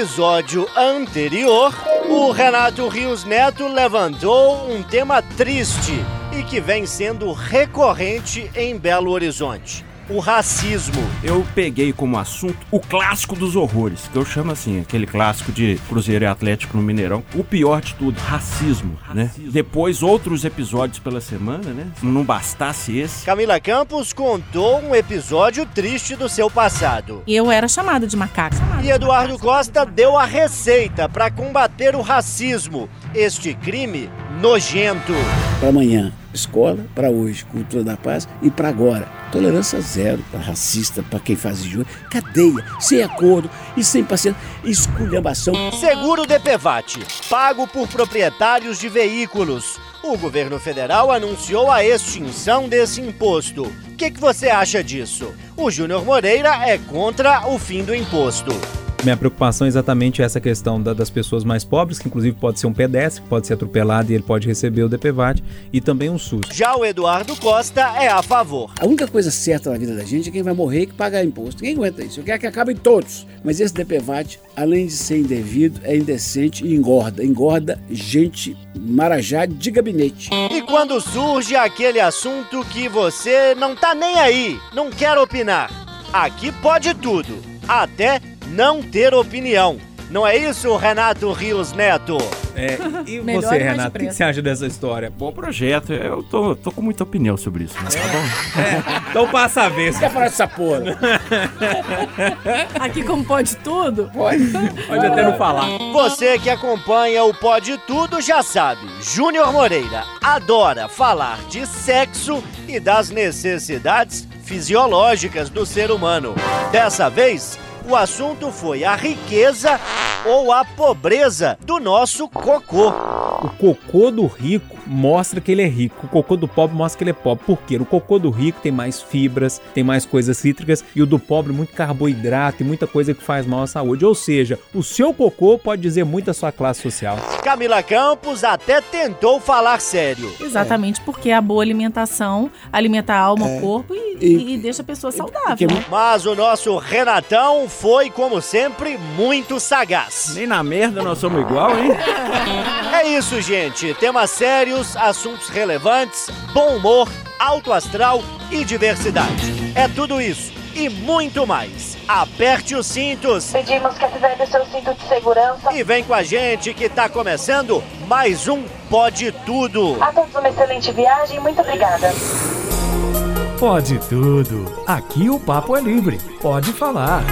episódio anterior, o Renato Rios Neto levantou um tema triste e que vem sendo recorrente em Belo Horizonte o racismo. Eu peguei como assunto o clássico dos horrores, que eu chamo assim, aquele clássico de Cruzeiro e Atlético no Mineirão. O pior de tudo, racismo, né? racismo. né? Depois outros episódios pela semana, né? Não bastasse esse. Camila Campos contou um episódio triste do seu passado. Eu era chamada de macaco. E Eduardo Costa deu a receita para combater o racismo, este crime nojento. Para amanhã, escola, para hoje, cultura da paz e para agora, tolerância zero para racista, para quem faz injúria, cadeia, sem acordo e sem paciência, esculhambação. Seguro DPVAT, pago por proprietários de veículos. O governo federal anunciou a extinção desse imposto. O que, que você acha disso? O Júnior Moreira é contra o fim do imposto. Minha preocupação é exatamente essa questão da, das pessoas mais pobres, que inclusive pode ser um pedestre, pode ser atropelado e ele pode receber o DPVAT, e também um SUS. Já o Eduardo Costa é a favor. A única coisa certa na vida da gente é quem vai morrer e que pagar imposto. Ninguém aguenta isso. Eu quero que acabem todos. Mas esse DPVAT, além de ser indevido, é indecente e engorda. Engorda gente marajá de gabinete. E quando surge aquele assunto que você não tá nem aí, não quer opinar, aqui pode tudo. Até não ter opinião. Não é isso, Renato Rios Neto? É, e você, Renato, o que você acha dessa história? Bom projeto, eu tô, tô com muita opinião sobre isso, né? Tá bom? É, então passa a vez. Você quer falar dessa porra? Aqui como pode tudo? Pode. Pode até não falar. Você que acompanha o Pode Tudo já sabe, Júnior Moreira adora falar de sexo e das necessidades fisiológicas do ser humano. Dessa vez, o assunto foi a riqueza ou a pobreza do nosso cocô. O cocô do rico mostra que ele é rico, o cocô do pobre mostra que ele é pobre. Por quê? O cocô do rico tem mais fibras, tem mais coisas cítricas e o do pobre muito carboidrato e muita coisa que faz mal à saúde. Ou seja, o seu cocô pode dizer muito da sua classe social. Camila Campos até tentou falar sério. Exatamente, porque a boa alimentação alimenta a alma, o é. corpo e, e, e, deixa a pessoa saudável. Mas o nosso Renatão foi, como sempre, muito sagaz. Nem na merda nós somos igual, hein? É isso, gente. Temas assuntos relevantes, bom humor, alto astral e diversidade. É tudo isso e muito mais. Aperte os cintos. Pedimos que ativeve seu cinto de segurança. E vem com a gente que está começando mais um Pode Tudo. A todos uma excelente viagem. Muito obrigada. Pode tudo. Aqui o papo é livre. Pode falar.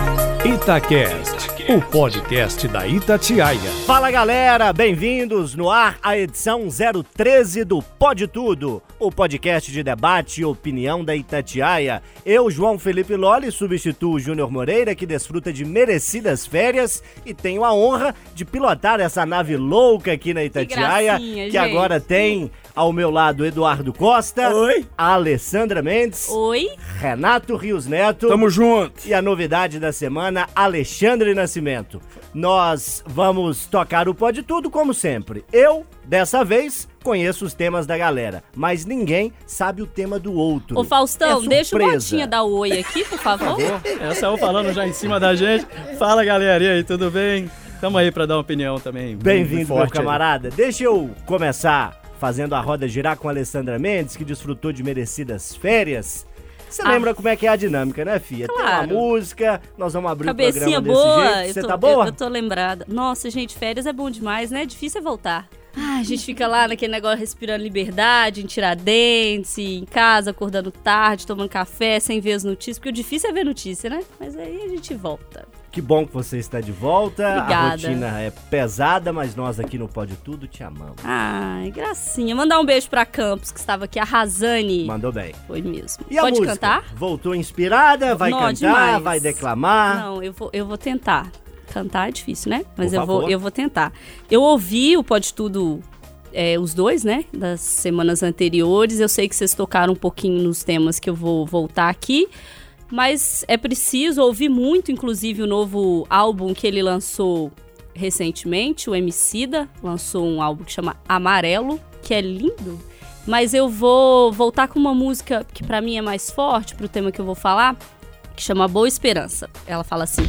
Itacast, o podcast da Itatiaia. Fala galera, bem-vindos no ar a edição 013 do Pode Tudo, o podcast de debate e opinião da Itatiaia. Eu, João Felipe Loli, substituo o Júnior Moreira, que desfruta de merecidas férias e tenho a honra de pilotar essa nave louca aqui na Itatiaia, que, que agora tem ao meu lado, Eduardo Costa. Oi. Alessandra Mendes. Oi. Renato Rios Neto. Tamo junto. E a novidade da semana, Alexandre Nascimento. Nós vamos tocar o Pode Tudo como sempre. Eu, dessa vez, conheço os temas da galera, mas ninguém sabe o tema do outro. Ô Faustão, é deixa o Botinha dar o oi aqui, por favor. Por favor. Essa é falando já em cima da gente. Fala, galera, e aí, tudo bem? Tamo aí pra dar uma opinião também. Bem-vindo, meu camarada. Deixa eu começar fazendo a roda girar com a Alessandra Mendes, que desfrutou de merecidas férias. Você ah. lembra como é que é a dinâmica, né, Fia? Claro. Tem uma música, nós vamos abrir Cabecinha o programa boa, desse jeito. Você tá boa? Eu, tô lembrada. Nossa, gente, férias é bom demais, né? Difícil é voltar. Ah, a gente fica lá naquele negócio respirando liberdade, em Tiradentes, em casa, acordando tarde, tomando café, sem ver as notícias, porque o difícil é ver notícia, né? Mas aí a gente volta. Que bom que você está de volta. Obrigada. A rotina é pesada, mas nós aqui no Pode Tudo te amamos. Ai, gracinha. Mandar um beijo pra Campos, que estava aqui, a Razane. Mandou bem. Foi mesmo. E Pode cantar? Voltou inspirada? Vai Não, cantar? Demais. Vai declamar? Não, eu vou, eu vou tentar. Cantar é difícil, né? Mas eu vou, eu vou tentar. Eu ouvi o Pode Tudo é, os dois, né, das semanas anteriores. Eu sei que vocês tocaram um pouquinho nos temas que eu vou voltar aqui, mas é preciso ouvir muito, inclusive, o novo álbum que ele lançou recentemente, o Emicida, lançou um álbum que chama Amarelo, que é lindo. Mas eu vou voltar com uma música que para mim é mais forte pro tema que eu vou falar, que chama Boa Esperança. Ela fala assim: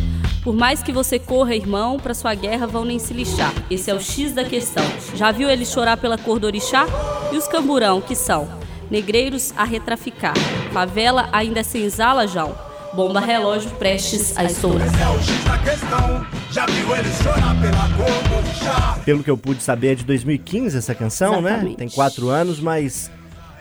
Por mais que você corra, irmão, pra sua guerra vão nem se lixar. Esse é o X da questão. Já viu ele chorar pela cor do orixá? E os camburão, que são? Negreiros a retraficar. Favela ainda é senzala, João. Bomba relógio prestes a estourar. Pelo que eu pude saber, é de 2015 essa canção, Exatamente. né? Tem quatro anos, mas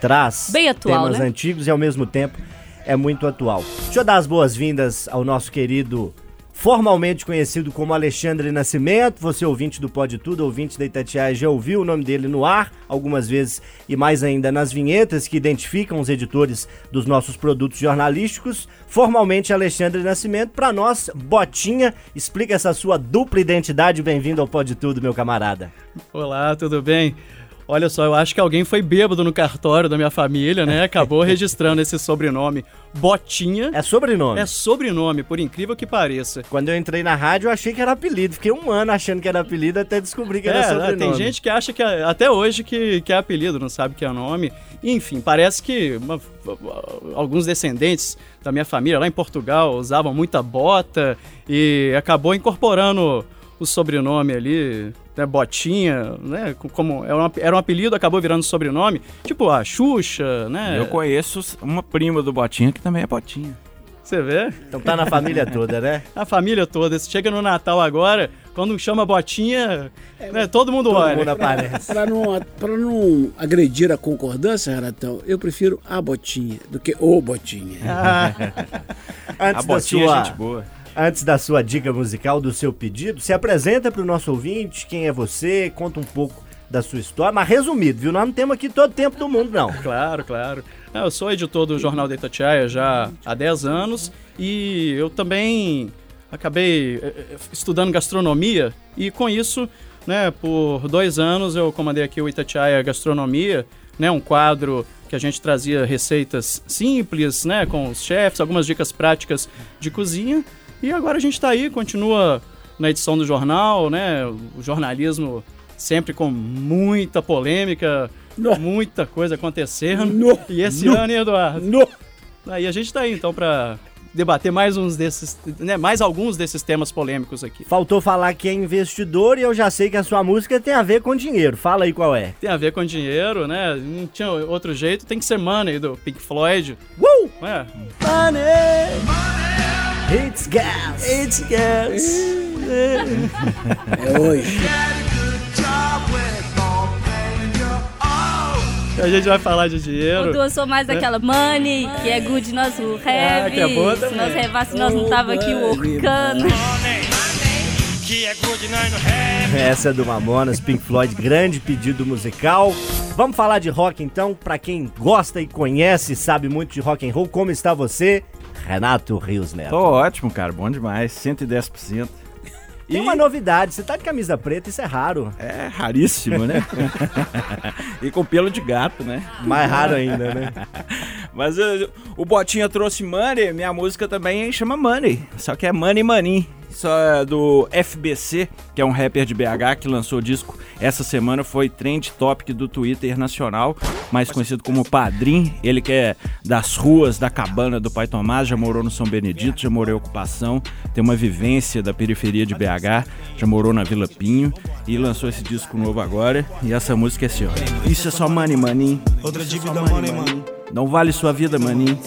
traz Bem atual, temas né? antigos e ao mesmo tempo é muito atual. Deixa eu dar as boas-vindas ao nosso querido, formalmente conhecido como Alexandre Nascimento. Você ouvinte do Pode Tudo, ouvinte da Itatiaia, já ouviu o nome dele no ar algumas vezes e mais ainda nas vinhetas que identificam os editores dos nossos produtos jornalísticos. Formalmente Alexandre Nascimento, para nós, Botinha, explica essa sua dupla identidade. Bem-vindo ao Pode Tudo, meu camarada. Olá, tudo bem? Olha só, eu acho que alguém foi bêbado no cartório da minha família, né? Acabou registrando esse sobrenome Botinha. É sobrenome. É sobrenome, por incrível que pareça. Quando eu entrei na rádio, eu achei que era apelido. Fiquei um ano achando que era apelido até descobrir que era É, sobrenome. tem gente que acha que é- até hoje que, que é apelido, não sabe que é nome. Enfim, parece que uma- alguns descendentes da minha família lá em Portugal usavam muita bota e acabou incorporando o sobrenome ali, né, Botinha, né, co- como era um, era um apelido, acabou virando sobrenome, tipo a Xuxa, né? Eu conheço uma prima do Botinha que também é Botinha. Você vê? Então tá na família toda, né? A família toda. Você chega no Natal agora, quando chama Botinha, né, todo mundo Todo olha. mundo aparece. Para não, pra não agredir a concordância, Renatão, eu prefiro a botinha do que o botinha. A Antes da Botinha é sua... gente boa. Antes da sua dica musical, do seu pedido, se apresenta para o nosso ouvinte, quem é você, conta um pouco da sua história, mas resumido, viu? Nós não temos aqui todo o tempo do mundo, não. Claro, claro. Ah, Eu sou editor do Jornal da Itatiaia já há 10 anos e eu também acabei eh, eh, estudando gastronomia e com isso, né, por dois anos eu comandei aqui o Itatiaia Gastronomia, né, um quadro que a gente trazia receitas simples, né, com os chefs, algumas dicas práticas de cozinha e agora a gente está aí, continua na edição do jornal, né, o jornalismo sempre com muita polêmica, No. muita coisa acontecendo. No. E esse No. ano, hein, Eduardo? No. Aí a gente tá aí então para debater mais uns desses, né, mais alguns desses temas polêmicos aqui. Faltou falar que é investidor e eu já sei que a sua música tem a ver com dinheiro. Fala aí qual é. Tem a ver com dinheiro, né? Não tinha outro jeito, tem que ser Money do Pink Floyd. Uh! É. It's gas! It's gas! É hoje. A gente vai falar de dinheiro. Eu sou mais daquela money, que é good nosso heavy. Ah, que é boa se nós revasse, nós não tava aqui o money, orcano. Essa é do Mamonas, Pink Floyd, grande pedido musical. Vamos falar de rock então, pra quem gosta e conhece, sabe muito de rock and roll. Como está você, Renato Rios Neto? Tô ótimo, cara. Bom demais. 110%. Tem uma novidade, você tá de camisa preta, isso é raro. É raríssimo, né? e com pelo de gato, né? Mais raro ainda, né? Mas eh, o Botinha trouxe Money, minha música também chama Money, só que é Money Money. Isso é do FBC, que é um rapper de BH que lançou o disco essa semana, foi trend topic do Twitter nacional, mais conhecido como Padrim. Ele que é das ruas da cabana do Pai Tomás, já morou no São Benedito, já morou em ocupação, tem uma vivência da periferia de BH, já morou na Vila Pinho e lançou esse disco novo agora. E essa música é assim, ó. Isso é só Money Money. Outra dívida, money, mano. Não vale sua vida, maninho.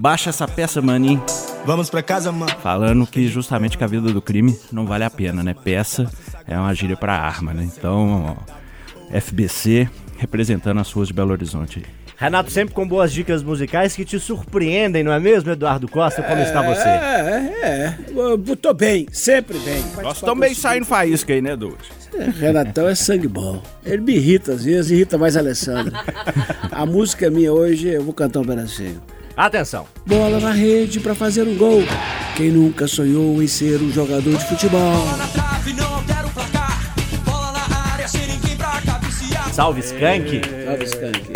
Baixa essa peça, maninho. Vamos pra casa, mano. Falando que justamente que a vida do crime não vale a pena, né? Peça é uma gíria pra arma, né? Então, ó, FBC representando as ruas de Belo Horizonte. aí. Renato sempre com boas dicas musicais que te surpreendem, não é mesmo, Eduardo Costa? Como está você? É, é. Eu tô bem, sempre bem. Nós estamos meio saindo faísca aí, né, Dude? Renatão é sangue bom. Ele me irrita às vezes, irrita mais a Alessandra. A música minha hoje, eu vou cantar um pedacinho. Atenção. Bola na rede pra fazer um gol. Quem nunca sonhou em ser um jogador de futebol? Salve Skank. Salve, Skank.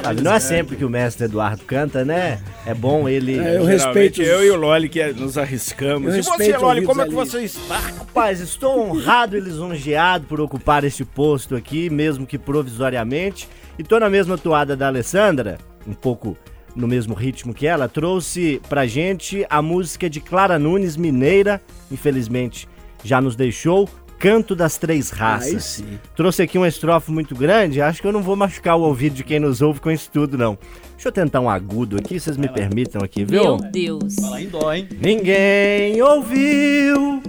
Sabe, não é sempre que o mestre Eduardo canta, né? É bom ele. É, eu respeito. eu e o Loli que nos arriscamos. Eu e você, respeito Loli, como é que você está? Rapaz, estou honrado e lisonjeado por ocupar este posto aqui, mesmo que provisoriamente. E tô na mesma toada da Alessandra, um pouco no mesmo ritmo que ela, trouxe pra gente a música de Clara Nunes, Mineira, infelizmente já nos deixou, Canto das Três Raças. Trouxe aqui uma estrofe muito grande, acho que eu não vou machucar o ouvido de quem nos ouve com isso tudo, não. Deixa eu tentar um agudo aqui, vocês me permitam aqui, viu? Meu Deus. Fala em dó, hein? Ninguém ouviu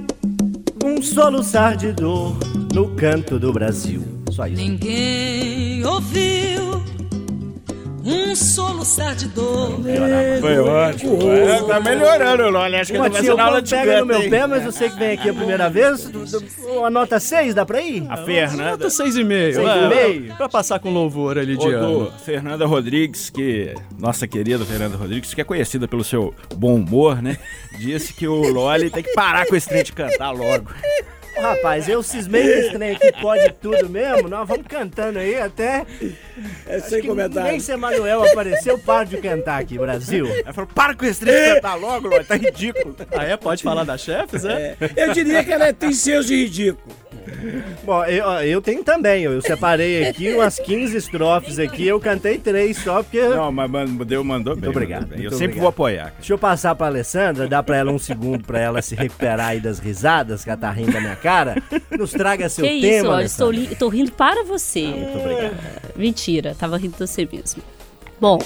um soluçar de dor no canto do Brasil. Só isso. Ninguém ouviu um soluçar de dor. Foi ótimo. É, tá melhorando, Loli. Acho que Uma tô tia, fazendo aula de pega no meu pé, mas eu sei que vem aqui a primeira vez. Uma nota 6, dá pra ir? A Fernanda. Nota 6,5. Seis e meio? Pra passar com louvor ali de ano. Fernanda Rodrigues, que nossa querida Fernanda Rodrigues, que é conhecida pelo seu bom humor, né? Disse que o Loli tem que parar com esse trem de cantar logo. Ô, Rapaz, eu cismei que esse trem aqui pode tudo mesmo. Nós vamos cantando aí até. É Acho sem que nem comentário. se Emanuel apareceu, eu paro de cantar aqui, Brasil. Ela falou: para com esse trem de cantar logo, tá ridículo. Ah, é? Pode falar da chefes, é? Eu diria que ela tem seus de ridículo. Bom, eu, ó, eu tenho também. Eu separei aqui umas 15 estrofes aqui. Eu cantei três só porque. Não, mas mano, Deus mandou bem. obrigado, mandou bem. Eu muito sempre obrigado. vou apoiar. Deixa eu passar pra Alessandra, dar pra ela um segundo pra ela se recuperar aí das risadas que ela tá rindo da minha cara. Nos traga seu que tema. isso, olha, estou, Alessandra. li- tô rindo para você. Muito obrigado. Mentira, tava rindo de você mesmo. Bom,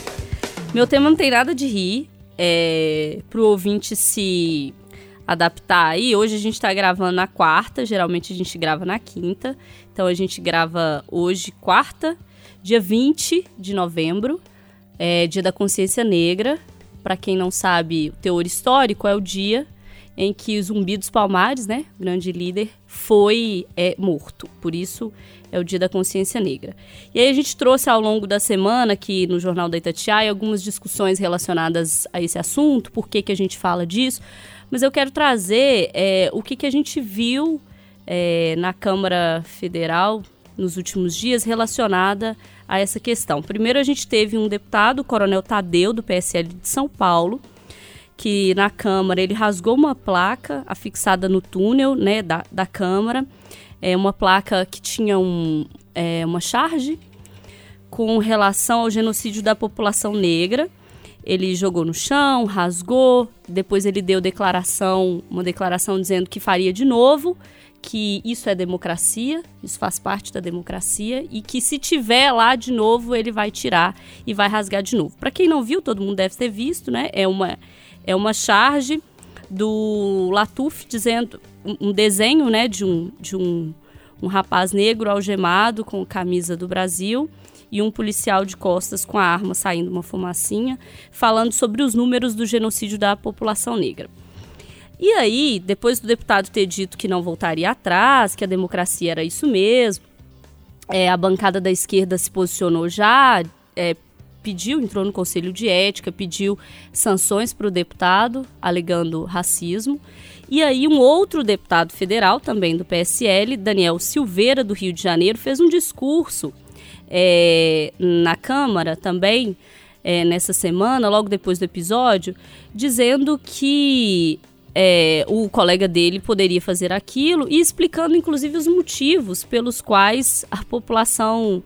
meu tema não tem nada de rir. É, pro ouvinte se adaptar aí. Hoje a gente tá gravando na quarta, geralmente a gente grava na quinta. Então a gente grava hoje, quarta, dia 20 de novembro, é dia da consciência negra. Pra quem não sabe, o teor histórico é o dia em que o Zumbi dos Palmares, né, grande líder, foi é, morto. Por isso é o Dia da Consciência Negra. E aí a gente trouxe ao longo da semana aqui no Jornal da Itatiaia algumas discussões relacionadas a esse assunto, por que, que a gente fala disso. Mas eu quero trazer é, o que, que a gente viu é, na Câmara Federal nos últimos dias relacionada a essa questão. Primeiro a gente teve um deputado, o Coronel Tadeu, do PSL de São Paulo, que na Câmara ele rasgou uma placa afixada no túnel né, da, da Câmara, é uma placa que tinha um, é, uma charge com relação ao genocídio da população negra. Ele jogou no chão, rasgou, depois ele deu declaração, uma declaração dizendo que faria de novo, que isso é democracia, isso faz parte da democracia e que se tiver lá de novo ele vai tirar e vai rasgar de novo. Para quem não viu, todo mundo deve ter visto, né? É uma é uma charge do Latuf dizendo um, desenho, né, de um de um, um rapaz negro algemado com camisa do Brasil e um policial de costas com a arma saindo uma fumacinha, falando sobre os números do genocídio da população negra. E aí, depois do deputado ter dito que não voltaria atrás, que a democracia era isso mesmo, é, a bancada da esquerda se posicionou já, é, pediu, entrou no Conselho de Ética, pediu sanções para o deputado, alegando racismo. E aí, um outro deputado federal, também do PSL, Daniel Silveira, do Rio de Janeiro, fez um discurso é, na Câmara também, é, nessa semana, logo depois do episódio, dizendo que é, o colega dele poderia fazer aquilo e explicando, inclusive, os motivos pelos quais a população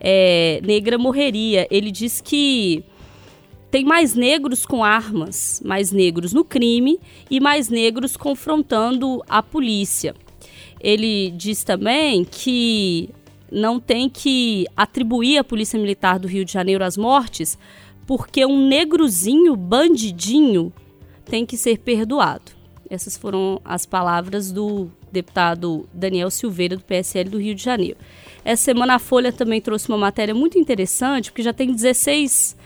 é, negra morreria. Ele diz que tem mais negros com armas, mais negros no crime e mais negros confrontando a polícia. Ele diz também que não tem que atribuir à Polícia Militar do Rio de Janeiro as mortes, porque um negrozinho bandidinho tem que ser perdoado. Essas foram as palavras do deputado Daniel Silveira, do PSL do Rio de Janeiro. Essa semana a Folha também trouxe uma matéria muito interessante, porque já tem 16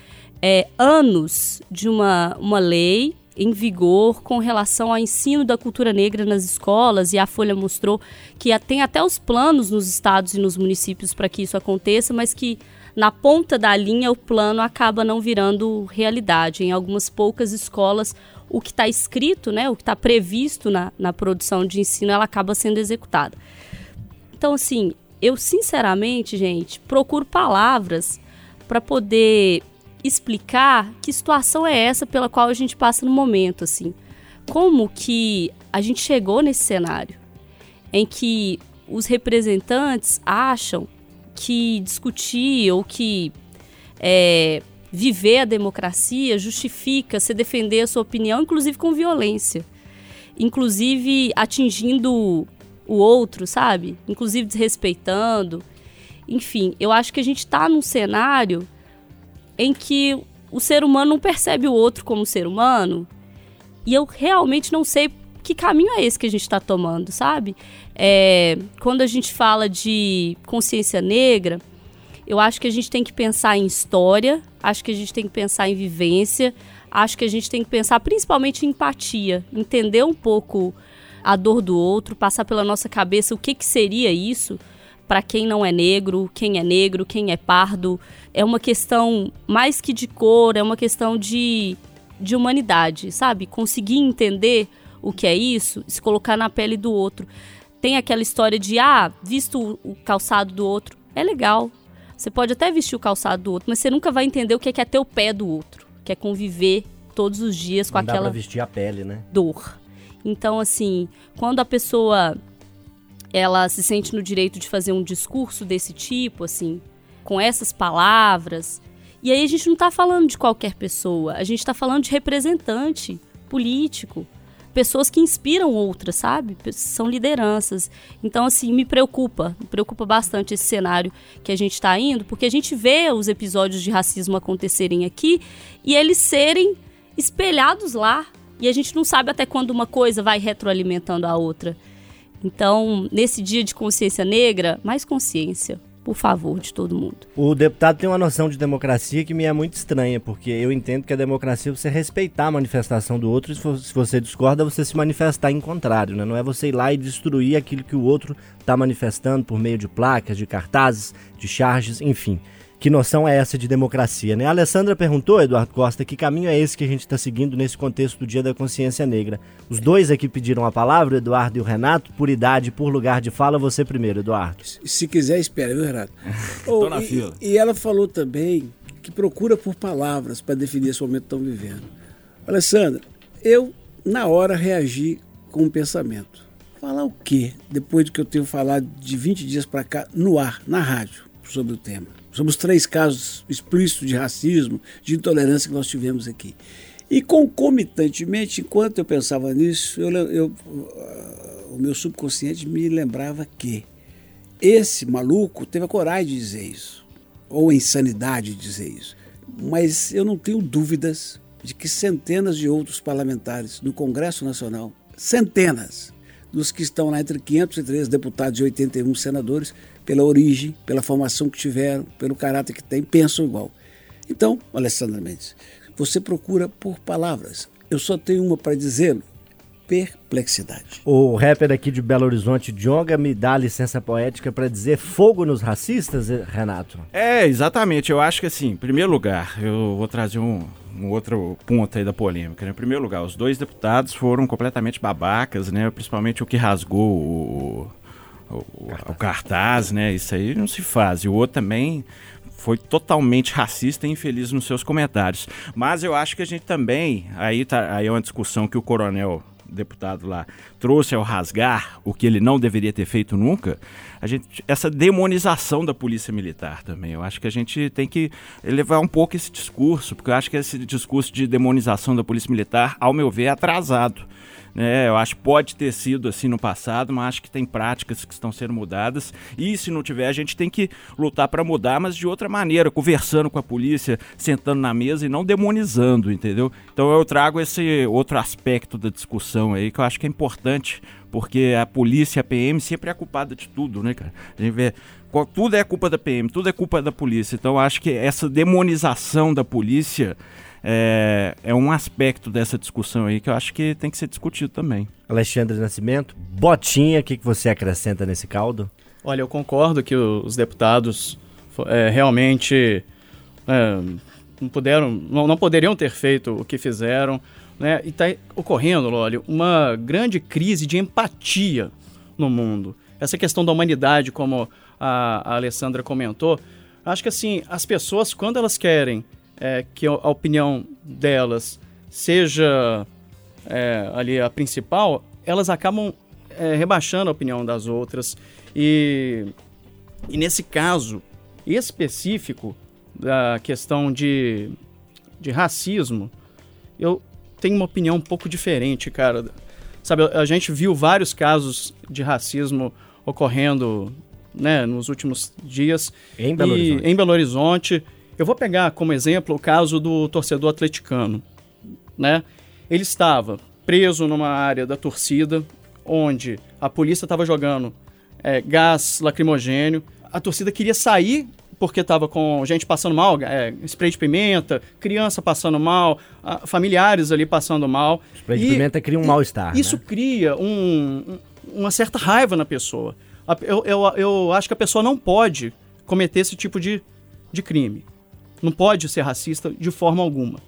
é, anos de uma, uma lei em vigor com relação ao ensino da cultura negra nas escolas, e a Folha mostrou que tem até os planos nos estados e nos municípios para que isso aconteça, mas que na ponta da linha o plano acaba não virando realidade. Em algumas poucas escolas, o que está escrito, né, o que está previsto na, na produção de ensino, ela acaba sendo executada. Então, assim, eu sinceramente, gente, procuro palavras para poder explicar que situação é essa pela qual a gente passa no momento, assim. Como que a gente chegou nesse cenário em que os representantes acham que discutir ou que é, viver a democracia justifica você defender a sua opinião, inclusive com violência. Inclusive atingindo o outro, sabe? Inclusive desrespeitando. Enfim, eu acho que a gente está num cenário em que o ser humano não percebe o outro como ser humano. E eu realmente não sei que caminho é esse que a gente está tomando, sabe? É, quando a gente fala de consciência negra, eu acho que a gente tem que pensar em história, acho que a gente tem que pensar em vivência, acho que a gente tem que pensar principalmente em empatia, entender um pouco a dor do outro, passar pela nossa cabeça o que, que seria isso para quem não é negro, quem é negro, quem é pardo. É uma questão mais que de cor, é uma questão de, de humanidade, sabe? Conseguir entender o que é isso, se colocar na pele do outro. Tem aquela história de, ah, visto o calçado do outro, é legal. Você pode até vestir o calçado do outro, mas você nunca vai entender o que é, que é ter o pé do outro, que é conviver todos os dias com Não aquela dá pra vestir a pele, né? dor. Então, assim, quando a pessoa ela se sente no direito de fazer um discurso desse tipo, assim, com essas palavras, e aí a gente não está falando de qualquer pessoa, a gente está falando de representante político, pessoas que inspiram outras, sabe? São lideranças. Então, assim, me preocupa, me preocupa bastante esse cenário que a gente está indo, porque a gente vê os episódios de racismo acontecerem aqui e eles serem espelhados lá. E a gente não sabe até quando uma coisa vai retroalimentando a outra. Então, nesse dia de consciência negra, mais consciência, por favor, de todo mundo. O deputado tem uma noção de democracia que me é muito estranha, porque eu entendo que a democracia é você respeitar a manifestação do outro, e se você discorda, você se manifestar em contrário, né? Não é você ir lá e destruir aquilo que o outro está manifestando por meio de placas, de cartazes, de charges, enfim. Que noção é essa de democracia, né? A Alessandra perguntou, Eduardo Costa, que caminho é esse que a gente está seguindo nesse contexto do Dia da Consciência Negra. Os dois aqui pediram a palavra, o Eduardo e o Renato, por idade, por lugar de fala, você primeiro, Eduardo. Se quiser, espera, viu, Renato? Oh, na e, fila. E ela falou também que procura por palavras para definir esse momento que estão vivendo. Alessandra, eu, na hora, reagi com um pensamento. Falar o quê? Depois do que eu tenho falado de 20 dias para cá, no ar, na rádio, sobre o tema. Sobre os três casos explícitos de racismo, de intolerância que nós tivemos aqui. E concomitantemente, enquanto eu pensava nisso, eu, eu, o meu subconsciente me lembrava que esse maluco teve a coragem de dizer isso, ou a insanidade de dizer isso. Mas eu não tenho dúvidas de que centenas de outros parlamentares no Congresso Nacional, centenas dos que estão lá entre 503 deputados e 81 senadores, pela origem, pela formação que tiveram, pelo caráter que têm, pensam igual. Então, Alessandra Mendes, você procura por palavras. Eu só tenho uma para dizê-lo: perplexidade. O rapper aqui de Belo Horizonte, Jonga, me dá licença poética para dizer fogo nos racistas, Renato? É, exatamente. Eu acho que assim, em primeiro lugar, eu vou trazer um, um outro ponto aí da polêmica. Né? Em primeiro lugar, os dois deputados foram completamente babacas, né? Principalmente o que rasgou o, o, o, o cartaz, né? Isso aí não se faz. E o outro também foi totalmente racista e infeliz nos seus comentários. Mas eu acho que a gente também, aí, tá, aí é uma discussão que o coronel deputado lá trouxe ao rasgar o que ele não deveria ter feito nunca, a gente essa demonização da polícia militar também. Eu acho que a gente tem que elevar um pouco esse discurso, porque eu acho que esse discurso de demonização da polícia militar, ao meu ver, é atrasado. Né? eu acho que pode ter sido assim no passado, mas acho que tem práticas que estão sendo mudadas. E se não tiver, a gente tem que lutar para mudar, mas de outra maneira, conversando com a polícia, sentando na mesa e não demonizando, entendeu? Então eu trago esse outro aspecto da discussão aí que eu acho que é importante, porque a polícia, a PM, sempre é culpada de tudo, né, cara? A gente vê. Tudo é culpa da PM, tudo é culpa da polícia. Então acho que essa demonização da polícia é, é um aspecto dessa discussão aí que eu acho que tem que ser discutido também. Alexandre Nascimento, Botinha, o que, que você acrescenta nesse caldo? Olha, eu concordo que os deputados é, realmente é, não puderam, não, não poderiam ter feito o que fizeram, né? E está ocorrendo, olha, uma grande crise de empatia no mundo. Essa questão da humanidade, como a, a Alessandra comentou, acho que assim as pessoas quando elas querem é, que a opinião delas seja é, ali a principal, elas acabam é, rebaixando a opinião das outras. E, e nesse caso específico da questão de, de racismo, eu tenho uma opinião um pouco diferente, cara. Sabe, a gente viu vários casos de racismo ocorrendo né, nos últimos dias. Em Belo e, Horizonte. Em Belo Horizonte. Eu vou pegar como exemplo o caso do torcedor atleticano. Né? Ele estava preso numa área da torcida onde a polícia estava jogando é, gás lacrimogênio. A torcida queria sair porque estava com gente passando mal, é, spray de pimenta, criança passando mal, a, familiares ali passando mal. Spray de pimenta cria um mal-estar. Isso né? cria um, uma certa raiva na pessoa. Eu, eu, eu acho que a pessoa não pode cometer esse tipo de, de crime. Não pode ser racista de forma alguma.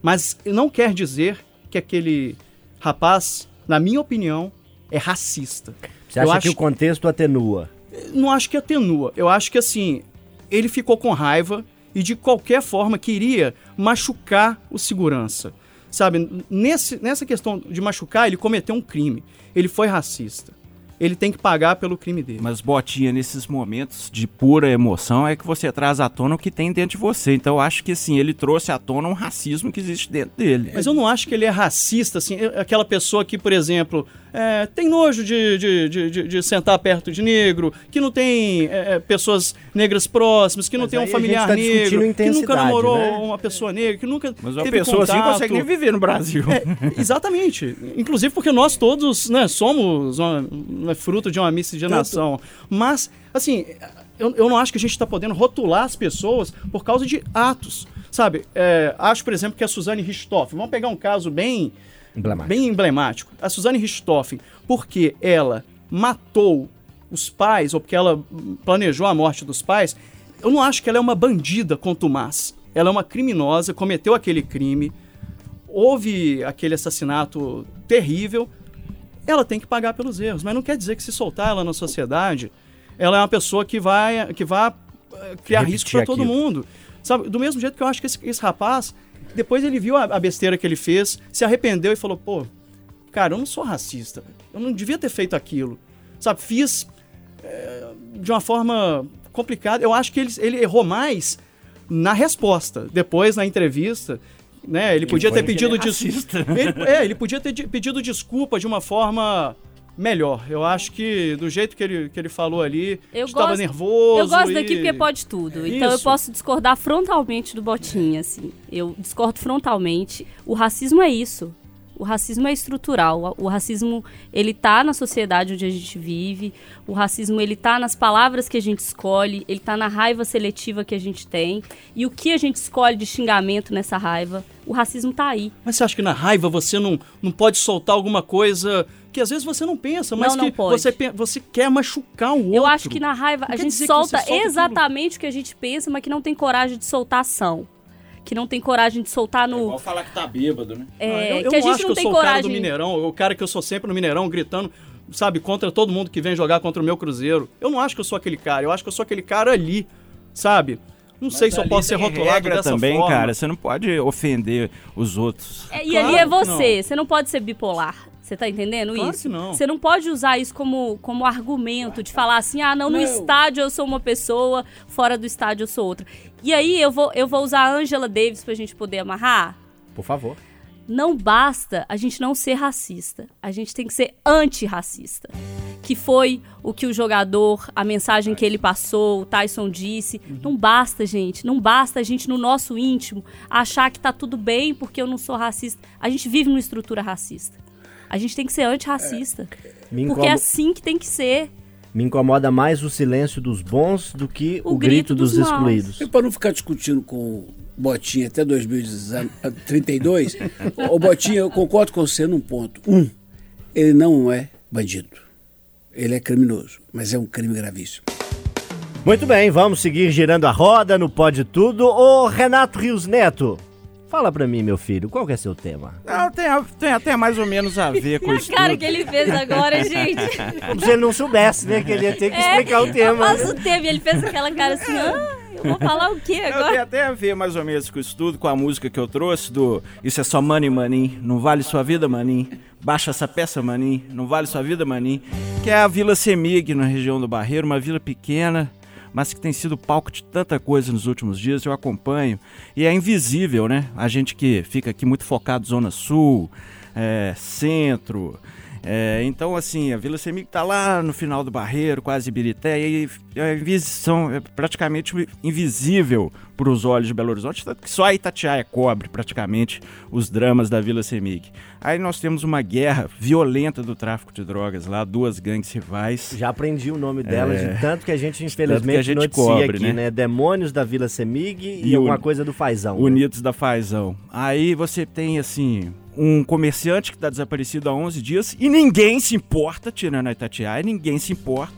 Mas não quer dizer que aquele rapaz, na minha opinião, é racista. Você acha eu que o contexto atenua? Não acho que atenua. Eu acho que assim, ele ficou com raiva e de qualquer forma queria machucar o segurança. Sabe, nesse, nessa questão de machucar, ele cometeu um crime. Ele foi racista ele tem que pagar pelo crime dele. Mas, Botinha, nesses momentos de pura emoção é que você traz à tona o que tem dentro de você. Então, eu acho que, assim, ele trouxe à tona um racismo que existe dentro dele. Mas eu não acho que ele é racista, assim, aquela pessoa que, por exemplo, é, tem nojo de, de, de, de, sentar perto de negro, que não tem é, pessoas negras próximas, que não Mas tem um familiar tá negro, que nunca namorou né? uma pessoa negra, que nunca Mas uma teve pessoa contato. assim consegue nem viver no Brasil. É, exatamente. Inclusive porque nós todos né, somos uma, uma fruto de uma miscigenação. Mas, assim, eu, eu não acho que a gente está podendo rotular as pessoas por causa de atos. Sabe, é, acho, por exemplo, que a Suzane Richthofen, vamos pegar um caso bem emblemático. bem emblemático. A Suzane Richthofen, porque ela matou os pais, ou porque ela planejou a morte dos pais, eu não acho que ela é uma bandida contumaz. Ela é uma criminosa, cometeu aquele crime, houve aquele assassinato terrível, ela tem que pagar pelos erros. Mas não quer dizer que se soltar ela na sociedade, ela é uma pessoa que vai, que vai criar Repetir risco para todo mundo. Sabe, do mesmo jeito que eu acho que esse, esse rapaz, depois ele viu a, a besteira que ele fez, se arrependeu e falou, pô, cara, eu não sou racista, eu não devia ter feito aquilo. Sabe, fiz é, de uma forma complicada. Eu acho que ele, ele errou mais na resposta. Depois, na entrevista, né, ele podia foi ter pedido ele é ele, é, ele podia ter de- pedido desculpa de uma forma melhor. Eu acho que do jeito que ele, que ele falou ali, Eu estava gosto- nervoso. Eu gosto e- daqui porque pode tudo. Então eu Isso. posso discordar frontalmente do Botinha, assim. Eu discordo frontalmente. O racismo é isso. O racismo é estrutural. O racismo, ele tá na sociedade onde a gente vive. O racismo, ele tá nas palavras que a gente escolhe. Ele tá na raiva seletiva que a gente tem. E o que a gente escolhe de xingamento nessa raiva. O racismo tá aí. Mas você acha que na raiva você não, não pode soltar alguma coisa que às vezes você não pensa, mas Não, não que pode. Você, você quer machucar o outro? Eu acho que na raiva Não a gente solta, solta exatamente o que a gente pensa, mas que não tem coragem de soltar ação. Que não tem coragem de soltar no. falar que tá bêbado, né? É, eu, eu que a não gente acho não que eu tem sou o cara do coragem. Mineirão, o cara que eu sou sempre no Mineirão gritando, sabe, contra todo mundo que vem jogar contra o meu Cruzeiro. Eu não acho que eu sou aquele cara, eu acho que eu sou aquele cara ali, sabe? Não sei se eu posso ser rotulado regra dessa também, forma. cara. Você não pode ofender os outros. É, e Claro ali é você. Você não pode ser bipolar. Você tá entendendo Claro isso? que não. Você não pode usar isso como, como argumento de falar assim: ah, não, no Não. estádio eu sou uma pessoa, fora do estádio eu sou outra. E aí eu vou, eu vou usar a Angela Davis pra gente poder amarrar. Por favor. Não basta a gente não ser racista. A gente tem que ser antirracista. Que foi o que o jogador, a mensagem que ele passou, o Tyson disse. Não basta, gente. Não basta a gente, no nosso íntimo, achar que tá tudo bem porque eu não sou racista. A gente vive numa estrutura racista. A gente tem que ser antirracista. Me, Porque é assim que tem que ser. me incomoda mais o silêncio dos bons do que o, O grito, grito dos, dos excluídos. E para não ficar discutindo com o Botinha até 2032, o Botinha, eu concordo com você num ponto. Um, ele não é bandido. Ele é criminoso, mas é um crime gravíssimo. Muito bem, vamos seguir girando a roda no Pode Tudo. Ô, Renato Rios Neto, fala pra mim, meu filho, qual que é seu tema? Não, tem, tem até mais ou menos a ver com A isso. cara que ele fez agora, gente. Como se ele não soubesse, né, que ele ia ter que explicar o eu tema. faço né? o tema e ele fez aquela cara assim, ah, eu vou falar o quê Não, agora? tem até a ver mais ou menos com isso tudo, com a música que eu trouxe do Isso é só money, maninho, não vale sua vida, maninho. Baixa essa peça, maninho, não vale sua vida, maninho. Que é a Vila Semig, na região do Barreiro, uma vila pequena, mas que tem sido palco de tanta coisa nos últimos dias, eu acompanho, e é invisível, né? A gente que fica aqui muito focado Zona Sul, é, Centro, é, então, assim, a Vila Semig está lá no final do Barreiro, quase Ibirité, e a é praticamente invisível para os olhos de Belo Horizonte, tanto que só a Itatiaia cobre praticamente os dramas da Vila Semig. Aí nós temos uma guerra violenta do tráfico de drogas lá, duas gangues rivais. Já aprendi o nome delas, é... de tanto que a gente infelizmente a gente noticia cobre, aqui, né? né? Demônios da Vila Semig e, e alguma coisa do Faisão. Né? Unidos né? da Faisão. Aí você tem, assim, um comerciante que está desaparecido há 11 dias e ninguém se importa, tirando a Itatiaia, ninguém se importa.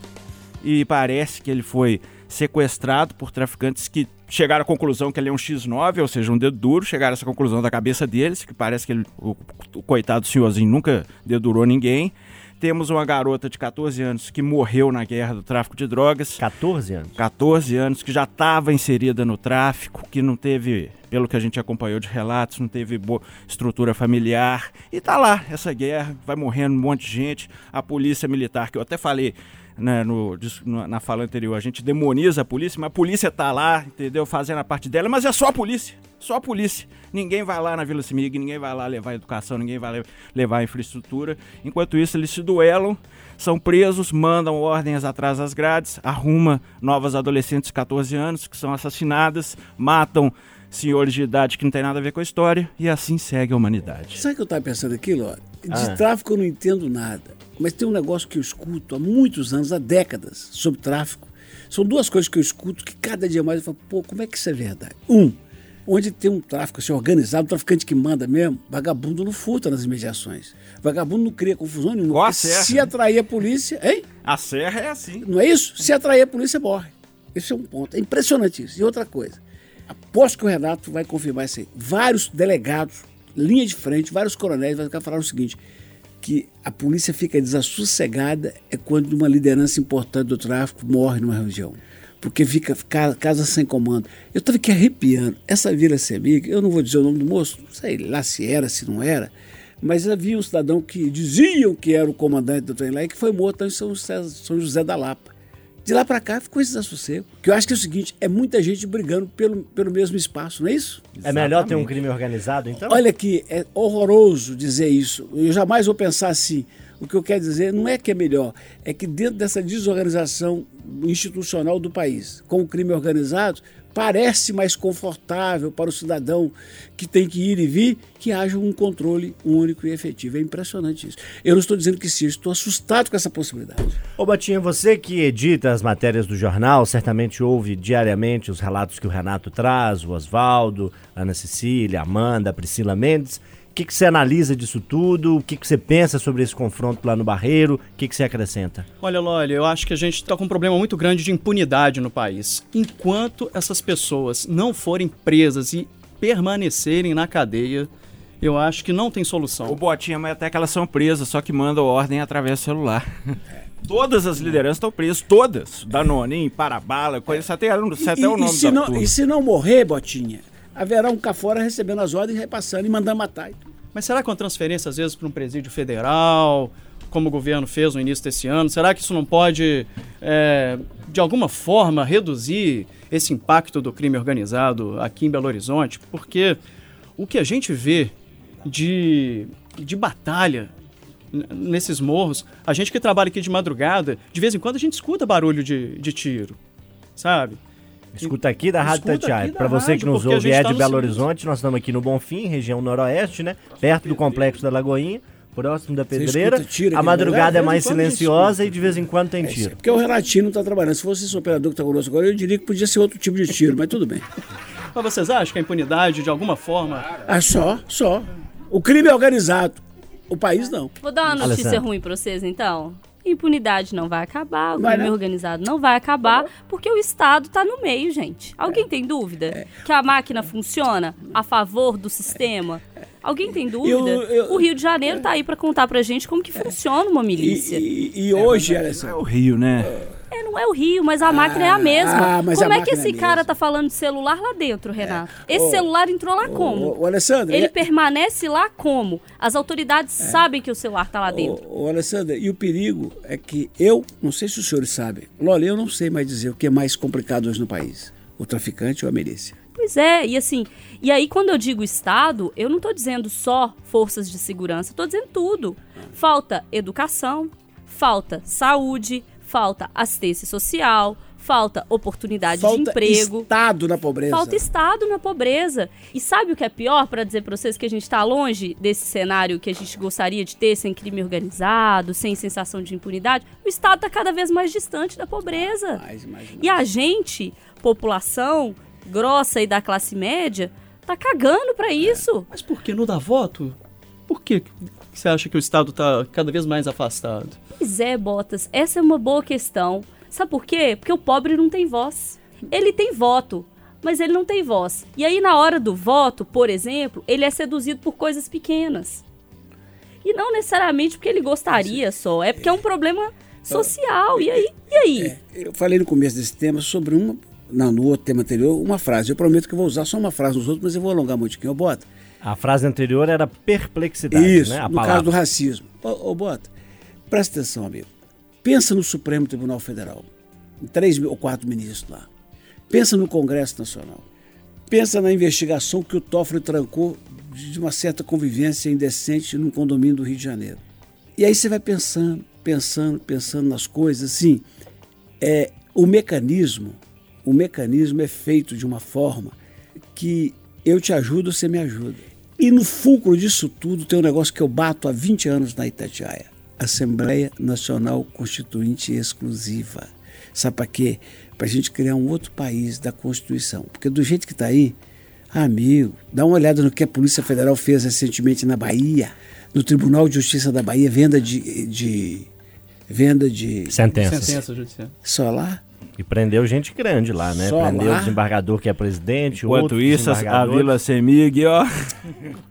E parece que ele foi sequestrado por traficantes que chegaram à conclusão que ele é um X9, ou seja, um dedo duro, chegaram a essa conclusão da cabeça deles, que parece que ele, o, o coitado senhorzinho nunca dedurou ninguém. Temos uma garota de 14 anos que morreu na guerra do tráfico de drogas. 14 anos? 14 anos, que já estava inserida no tráfico, que não teve, pelo que a gente acompanhou de relatos, não teve boa estrutura familiar. E tá lá, essa guerra, vai morrendo um monte de gente. A polícia militar, que eu até falei, né, no, na fala anterior, a gente demoniza a polícia, mas a polícia tá lá, entendeu? Fazendo a parte dela, mas é só a polícia, só a polícia. Ninguém vai lá na Vila Simig, ninguém vai lá levar educação, ninguém vai levar infraestrutura. Enquanto isso, eles se duelam, são presos, mandam ordens atrás das grades, arruma novas adolescentes de 14 anos que são assassinadas, matam senhores de idade que não tem nada a ver com a história, e assim segue a humanidade. Sabe o que eu estava pensando aqui, Lore? De ah. tráfico eu não entendo nada. Mas tem um negócio que eu escuto há muitos anos, há décadas, sobre tráfico. São duas coisas que eu escuto que cada dia mais eu falo, pô, como é que isso é verdade? Um, onde tem um tráfico assim, organizado, um traficante que manda mesmo, vagabundo não furta nas imediações. Vagabundo não cria confusão nenhuma. a serra, se atrair a polícia, hein? A serra é assim. Não é isso? Se atrair a polícia, morre. Esse é um ponto. É impressionante isso. E outra coisa, aposto que o Renato vai confirmar isso aí. Vários delegados, linha de frente, vários coronéis vão ficar falando o seguinte: que a polícia fica desassossegada é quando uma liderança importante do tráfico morre numa região. Porque fica casa sem comando. Eu estava aqui arrepiando. Essa Vila Semig, eu não vou dizer o nome do moço, não sei lá se era, se não era, mas havia um cidadão que diziam que era o comandante do trem lá e que foi morto em São José, São José da Lapa. De lá para cá ficou esse desassossego. Que eu acho que é o seguinte: é muita gente brigando pelo, pelo mesmo espaço, não é isso? É melhor ter um crime organizado, então? Olha aqui, é horroroso dizer isso. Eu jamais vou pensar assim. O que eu quero dizer não é que é melhor, é que dentro dessa desorganização institucional do país, com o crime organizado, parece mais confortável para o cidadão que tem que ir e vir que haja um controle único e efetivo. É impressionante isso. Eu não estou dizendo que sim, estou assustado com essa possibilidade. Ô Batinha, você que edita as matérias do jornal, certamente ouve diariamente os relatos que o Renato traz, o Oswaldo, Ana Cecília, Amanda, Priscila Mendes. O que, que você analisa disso tudo? O que, que você pensa sobre esse confronto lá no Barreiro? O que, que você acrescenta? Olha, Loli, eu acho que a gente está com um problema muito grande de impunidade no país. Enquanto essas pessoas não forem presas e permanecerem na cadeia, eu acho que não tem solução. O Botinha, mas até que elas são presas, só que mandam ordem através do celular. Todas as lideranças estão presas, todas. Danoninho, Parabala, coisa, até, até e, o nome e se, não, e se não morrer, Botinha, haverá um cá fora recebendo as ordens, repassando e mandando matar. Mas será que uma transferência, às vezes, para um presídio federal, como o governo fez no início desse ano, será que isso não pode, é, de alguma forma, reduzir esse impacto do crime organizado aqui em Belo Horizonte? Porque o que a gente vê de, de batalha nesses morros, a gente que trabalha aqui de madrugada, de vez em quando a gente escuta barulho de, de tiro, sabe? Escuta aqui da Rádio Tatiaia. Para você que nos ouve é tá de Belo Horizonte, nós estamos aqui no Bonfim, região noroeste, né? Perto do Complexo da Lagoinha, próximo da Pedreira. Tiro, a madrugada é mais silenciosa e de vez em quando tem é tiro. É porque o Renatinho não está trabalhando. Se fosse esse operador que está conosco agora, eu diria que podia ser outro tipo de tiro, mas tudo bem. Mas vocês acham que a impunidade, de alguma forma... Ah, só, só. O crime é organizado. O país não. Vou dar uma notícia Alessandro. ruim para vocês, então impunidade não vai acabar, o vai crime não. organizado não vai acabar, porque o Estado está no meio, gente. Alguém é. tem dúvida é. que a máquina funciona a favor do sistema? Alguém tem dúvida? Eu, eu, o Rio de Janeiro está aí para contar pra gente como que funciona uma milícia. E, e, e hoje, é, é o Rio, né? É, não é o Rio, mas a máquina é a mesma. ah, como a é que é esse a cara mesma. tá falando de celular lá dentro, Renato? Esse Ô, celular entrou lá como? Ô, ô, Alessandra, Ele é- permanece lá como? As autoridades sabem que o celular tá lá dentro. Ô, Alessandra, e o perigo é que eu, não sei se os senhores sabem, Loli, eu não sei mais dizer o que é mais complicado hoje no país, o traficante ou a milícia. Pois é, e assim, e aí quando eu digo Estado, eu não tô dizendo só forças de segurança, tô dizendo tudo. Falta educação, falta saúde, falta assistência social, falta oportunidade Falta de emprego. Estado na pobreza. Falta Estado na pobreza. E sabe o que é pior, para dizer para vocês que a gente está longe desse cenário que a gente gostaria de ter, sem crime organizado, sem sensação de impunidade? O Estado está cada vez mais distante da pobreza. Mais, mais, mais. E a gente, população grossa e da classe média, tá cagando para isso. Mas por que não dá voto? Por que você acha que o Estado está cada vez mais afastado? Pois é, Botas, essa é uma boa questão. Sabe por quê? Porque o pobre não tem voz. Ele tem voto, mas ele não tem voz. E aí, na hora do voto, por exemplo, ele é seduzido por coisas pequenas. E não necessariamente porque ele gostaria só, é porque é um problema social. E aí? E aí? Eu falei no começo desse tema sobre uma, não, no outro tema anterior, uma frase. Eu prometo que eu vou usar só uma frase nos outros, mas eu vou alongar muito quem eu boto. A frase anterior era perplexidade, Isso, né? A no palavra. caso do racismo. Ô, ô Bota, presta atenção, amigo. Pensa no Supremo Tribunal Federal, em três ou quatro ministros lá. Pensa no Congresso Nacional. Pensa na investigação que o Toffoli trancou de uma certa convivência indecente num condomínio do Rio de Janeiro. E aí você vai pensando, pensando, pensando nas coisas, assim, é, o mecanismo, o mecanismo é feito de uma forma que eu te ajudo, você me ajuda. E no fulcro disso tudo tem um negócio que eu bato há 20 anos na Itatiaia. Assembleia Nacional Constituinte Exclusiva. Sabe para quê? Para a gente criar um outro país da Constituição. Porque do jeito que está aí, amigo, dá uma olhada no que a Polícia Federal fez recentemente na Bahia, no Tribunal de Justiça da Bahia, venda de. de venda de. Sentenças. Sentença judicial. Só lá? E prendeu gente grande lá, né? Só prendeu lá? o desembargador que é presidente, Enquanto isso, a. Vila Semig, ó.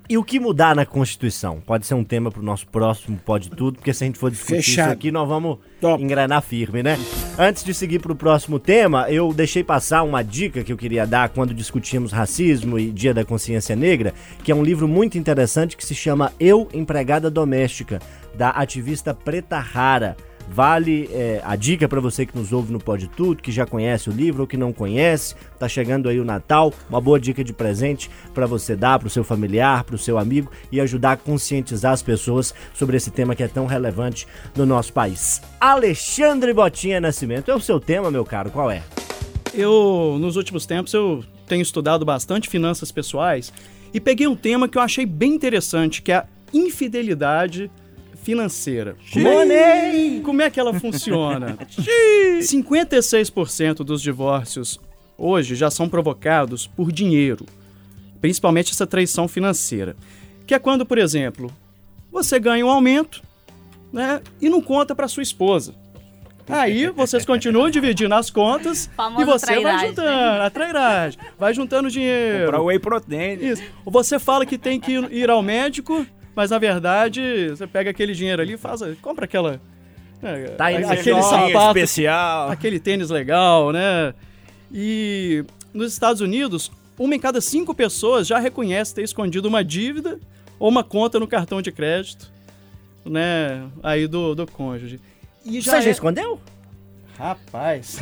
E o que mudar na Constituição? Pode ser um tema para o nosso próximo Pode Tudo, porque se a gente for discutir Fechado. isso aqui, nós vamos Top. engrenar firme, né? Antes de seguir para o próximo tema, eu deixei passar uma dica que eu queria dar quando discutimos racismo e Dia da Consciência Negra, que é um livro muito interessante que se chama Eu, Empregada Doméstica, da ativista Preta Rara. Vale é, a dica para você que nos ouve no Pode Tudo, que já conhece o livro ou que não conhece. Tá chegando aí o Natal, uma boa dica de presente para você dar para o seu familiar, para o seu amigo e ajudar a conscientizar as pessoas sobre esse tema que é tão relevante no nosso país. Alexandre Botinha Nascimento, é o seu tema, meu caro, qual é? Eu, nos últimos tempos, eu tenho estudado bastante finanças pessoais e peguei um tema que eu achei bem interessante, que é a infidelidade financeira. Como é, como é que ela funciona? 56% dos divórcios hoje já são provocados por dinheiro, principalmente essa traição financeira. Que é quando, por exemplo, você ganha um aumento né, e não conta para sua esposa. Aí vocês continuam dividindo as contas Famosa e você vai juntando, a trairagem, vai juntando dinheiro. Pra whey protein. Isso. Ou Você fala que tem que ir ao médico, mas na verdade você pega aquele dinheiro ali e faz, compra aquela. né, Tá aquele sapato, especial. aquele tênis legal, né? E nos Estados Unidos, uma em cada cinco pessoas já reconhece ter escondido uma dívida ou uma conta no cartão de crédito, né? Aí do, do cônjuge. E Você já é- escondeu? Rapaz.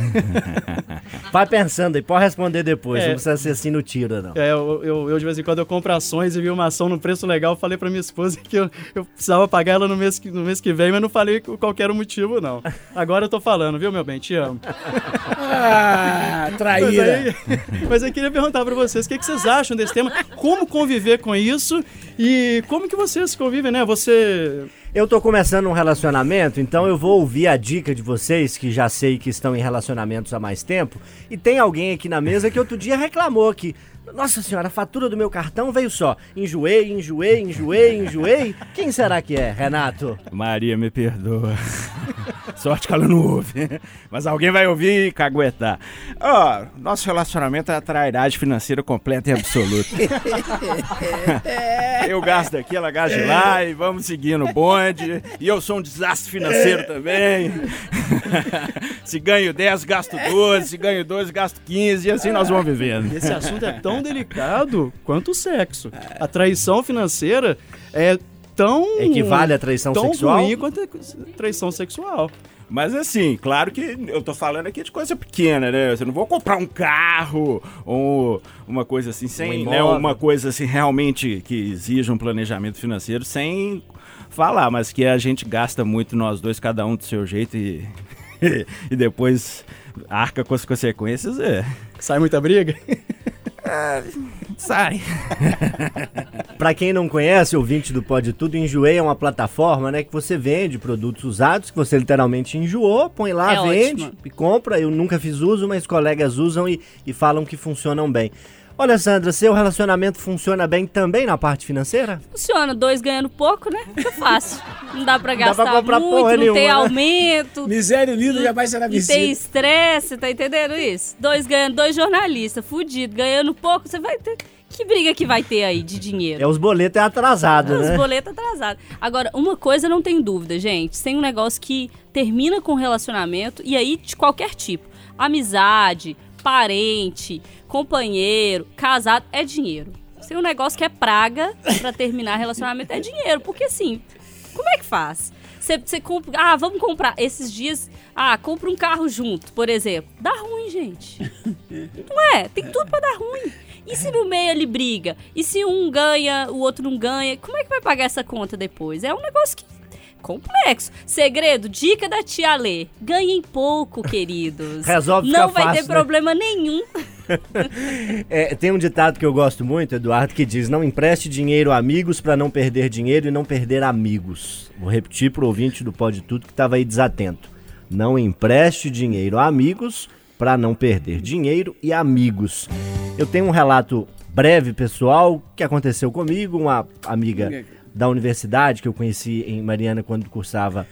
Vai pensando aí, pode responder depois, É. não precisa ser assim no tiro, não. É, eu, eu, eu, de vez em quando eu compro ações e vi uma ação no preço legal, falei pra minha esposa que eu, eu precisava pagar ela no mês, que, no mês que vem, mas não falei qual era o motivo, não. Agora eu tô falando, viu, meu bem? Te amo. Ah, Mas, traíra. aí, mas eu queria perguntar pra vocês, o que, que vocês acham desse tema? Como conviver com isso? E como que vocês convivem, né? Você... Eu tô começando um relacionamento, então eu vou ouvir a dica de vocês, que já sei que estão em relacionamentos há mais tempo. E tem alguém aqui na mesa que outro dia reclamou que. Nossa senhora, a fatura do meu cartão veio só. Enjoei, enjoei, enjoei, enjoei. Quem será que é, Renato? Maria, me perdoa. Sorte que ela não ouve. Mas alguém vai ouvir e caguetar. Ó, nosso relacionamento é a trairagem financeira completa e absoluta. eu gasto daqui, ela gasta de lá e vamos seguindo o bonde. E eu sou um desastre financeiro também. se ganho 10, gasto 12. Se ganho 12, gasto 15. E assim nós vamos vivendo. Esse assunto é tão delicado quanto o sexo. A traição financeira é tão. Equivale à traição tão sexual? ruim quanto a traição sexual. Mas assim, claro que eu tô falando aqui de coisa pequena, né? Você não vou comprar um carro ou uma coisa assim, sem, Um né? Uma coisa assim realmente que exija um planejamento financeiro sem falar, mas que a gente gasta muito nós dois, cada um do seu jeito e, e depois arca com as consequências, é. Sai muita briga? Sai. Pra quem não conhece, ouvinte do Pode Tudo, Enjoei é uma plataforma, né, que você vende produtos usados, que você literalmente enjoou, põe lá, É vende ótimo. e compra. Eu nunca fiz uso, mas colegas usam e, e falam que funcionam bem. Olha, Sandra, seu relacionamento funciona bem também na parte financeira? Funciona, dois ganhando pouco, né? Fica fácil. Não dá pra Dá gastar pra comprar muito, porra não tem nenhuma, né? aumento. Miséria unida jamais será E tem vencida. estresse, tá entendendo isso? Dois ganhando, dois jornalistas, fudido, ganhando pouco, você vai ter. Que briga que vai ter aí de dinheiro? É os boletos é atrasado, Os né? boletos atrasados. Agora, uma coisa não tem dúvida, gente. Tem um negócio que termina com relacionamento, e aí de qualquer tipo. Amizade, parente, companheiro, casado, é dinheiro. Tem um negócio que é praga pra terminar relacionamento, é dinheiro. Porque assim, como é que faz? Você, compra. Ah, vamos comprar. Esses dias. Ah, compra um carro junto, por exemplo. Dá ruim, gente. Não é? Tem tudo pra dar ruim. E se no meio ele briga? E se um ganha, o outro não ganha? Como é que vai pagar essa conta depois? É um negócio que. Complexo. Segredo, dica da tia Lê. Ganhem pouco, queridos. Resolve Não ficar vai ter fácil, né? problema nenhum. É, tem um ditado que eu gosto muito, Eduardo, que diz: Não empreste dinheiro a amigos pra não perder dinheiro e não perder amigos. Vou repetir pro ouvinte do Pode Tudo que estava aí desatento. Não empreste dinheiro a amigos pra não perder dinheiro e amigos. Eu tenho um relato breve, pessoal, que aconteceu comigo, uma amiga da universidade que eu conheci em Mariana quando cursava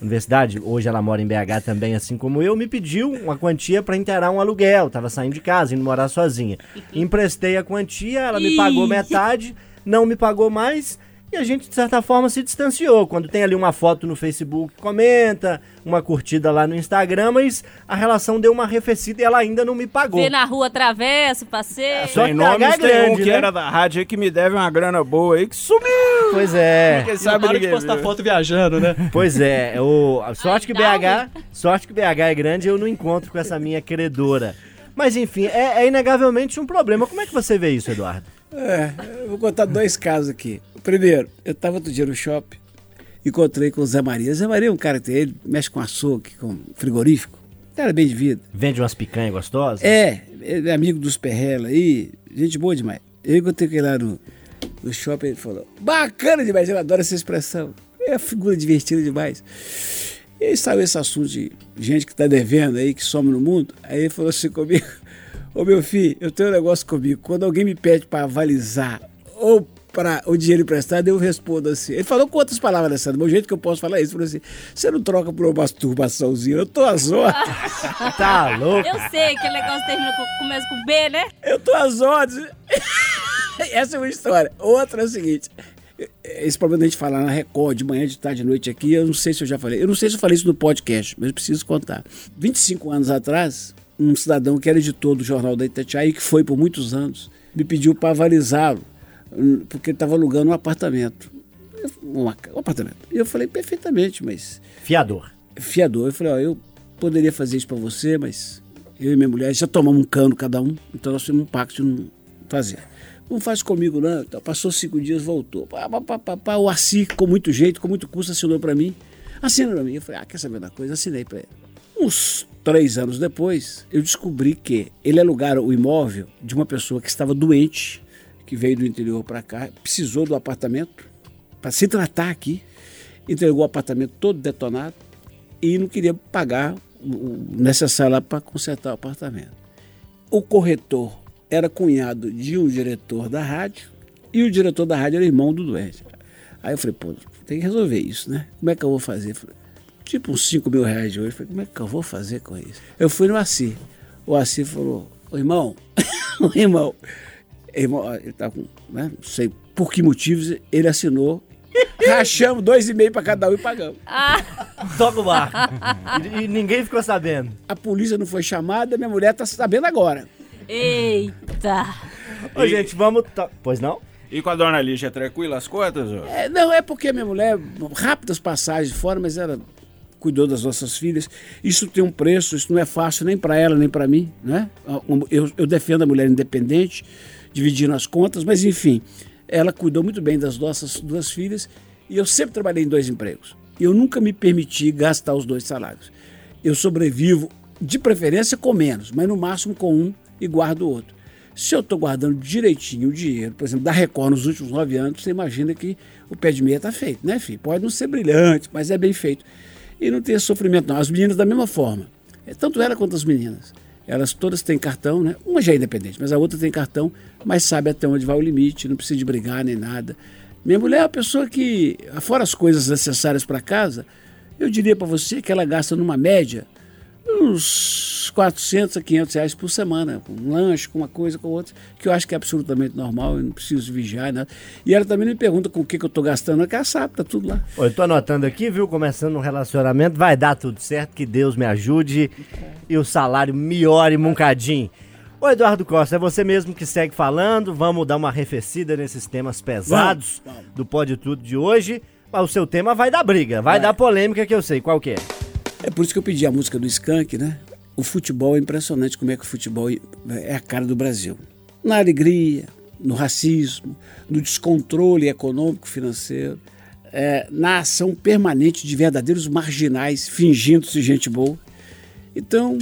universidade, hoje ela mora em BH também, assim como eu, me pediu uma quantia para inteirar um aluguel. Tava saindo de casa, indo morar sozinha. Emprestei a quantia, ela me pagou metade, não me pagou mais. E a gente, de certa forma, se distanciou. Quando tem ali uma foto no Facebook, comenta, uma curtida lá no Instagram, mas a relação deu uma arrefecida e ela ainda não me pagou. Vê na rua, atravessa, passeia. Só que BH nomes, é tem um que né? era da rádio aí que me deve uma grana boa aí que sumiu. Pois é. Quem Não sabe para de ninguém postar viu. foto viajando, né? Pois é, o, a sorte que BH, sorte que BH é grande, eu não encontro com essa minha credora. Mas enfim, é, é inegavelmente um problema. Como é que você vê isso, Eduardo? É, eu vou contar dois casos aqui. Primeiro, eu estava outro dia no shopping, encontrei com o Zé Maria. Zé Maria é um cara que tem, ele mexe com açougue, com frigorífico. Cara bem de vida. Vende umas picanhas gostosas? É, ele é amigo dos Perrela aí, gente boa demais. Eu encontrei com ele lá no, no shopping, ele falou, bacana demais, eu adoro essa expressão. É uma figura divertida demais. E aí saiu esse assunto de gente que tá devendo aí, que some no mundo. Aí ele falou assim comigo, ô meu filho, eu tenho um negócio comigo, quando alguém me pede para avalizar ou para o dinheiro emprestado, eu respondo assim. Ele falou com outras palavras, Alessandro, mas o jeito que eu posso falar é isso. Ele falou assim, você não troca por uma masturbaçãozinha, eu tô às ordens. Tá louco? Eu sei, aquele negócio termina com, começa com B, né? Eu tô às ordens. Essa é uma história. Outra é o seguinte. Esse problema da gente falar na Record de manhã, de tarde, de noite aqui, eu não sei se eu já falei. Eu não sei se eu falei isso no podcast, mas eu preciso contar. 25 anos atrás, um cidadão que era editor do Jornal da Itatiaia e que foi por muitos anos, me pediu para avalizá-lo, porque ele estava alugando um apartamento. Um, apartamento. E eu falei, perfeitamente, mas Fiador. fiador. Eu falei, ó, eu poderia fazer isso pra você, mas eu e minha mulher já tomamos um cano cada um, então nós fizemos um pacto de não fazer. Não faz comigo, não. Então, passou cinco dias, voltou. Pá, pá, pá, pá, o Assi, com muito jeito, com muito custo, assinou pra mim. Assina pra mim. Eu falei, ah, quer saber da coisa? Assinei pra ele. Uns três anos depois, eu descobri que ele alugara o imóvel de uma pessoa que estava doente, que veio do interior pra cá, precisou do apartamento para se tratar aqui, entregou o apartamento todo detonado e não queria pagar o necessário para consertar o apartamento. O corretor era cunhado de um diretor da rádio e o diretor da rádio era irmão do doente. Aí eu falei, pô, tem que resolver isso, né? Como é que eu vou fazer? Falei, tipo uns 5 mil reais de hoje. Eu falei, como é que eu vou fazer com isso? Eu fui no Assi. O Assi falou, ô irmão, irmão, ele tá com, né, não sei por que motivos, ele assinou. Rachamos dois e meio para cada um e pagamos. Ah, Toca o barco. E, e ninguém ficou sabendo. A polícia não foi chamada, minha mulher tá sabendo agora. eita. Ô, gente, vamos. to- Pois não? E com a dona Lígia, é tranquila as contas? É, não, é porque minha mulher, rápidas passagens fora, mas ela cuidou das nossas filhas. Isso tem um preço, isso não é fácil nem para ela, nem para mim, né? Eu, eu defendo a mulher independente, dividindo as contas, mas enfim, ela cuidou muito bem das nossas duas filhas e eu sempre trabalhei em dois empregos. Eu nunca me permiti gastar os dois salários. Eu sobrevivo, de preferência, com menos, mas no máximo com um e guardo o outro. Se eu estou guardando direitinho o dinheiro, por exemplo, da Record nos últimos nove anos, você imagina que o pé de meia está feito, né, filho? Pode não ser brilhante, mas é bem feito. E não tem sofrimento, não. As meninas da mesma forma. É, tanto ela quanto as meninas. Elas todas têm cartão, né? Uma já é independente, mas a outra tem cartão, mas sabe até onde vai o limite, não precisa de brigar nem nada. Minha mulher é uma pessoa que, fora as coisas necessárias para casa, eu diria para você que ela gasta numa média uns 400 a 500 reais por semana, com um lanche, com uma coisa, com outra, que eu acho que é absolutamente normal, eu não preciso vigiar nada. E ela também me pergunta com o que, que eu estou gastando, que ela sabe, tá tudo lá. Ô, Eu tô anotando aqui, viu? Começando um relacionamento, vai dar tudo certo, que Deus me ajude e o salário melhore um bocadinho. Ô Eduardo Costa, é você mesmo que segue falando, vamos dar uma arrefecida nesses temas pesados Vamos, vamos. do Pode Tudo de hoje. Mas o seu tema vai dar briga, vai, Vai. dar polêmica que eu sei, qual que é? É por isso que eu pedi a música do Skank, né? O futebol é impressionante como é que o futebol é a cara do Brasil. Na alegria, no racismo, no descontrole econômico financeiro, é, na ação permanente de verdadeiros marginais fingindo-se gente boa. Então,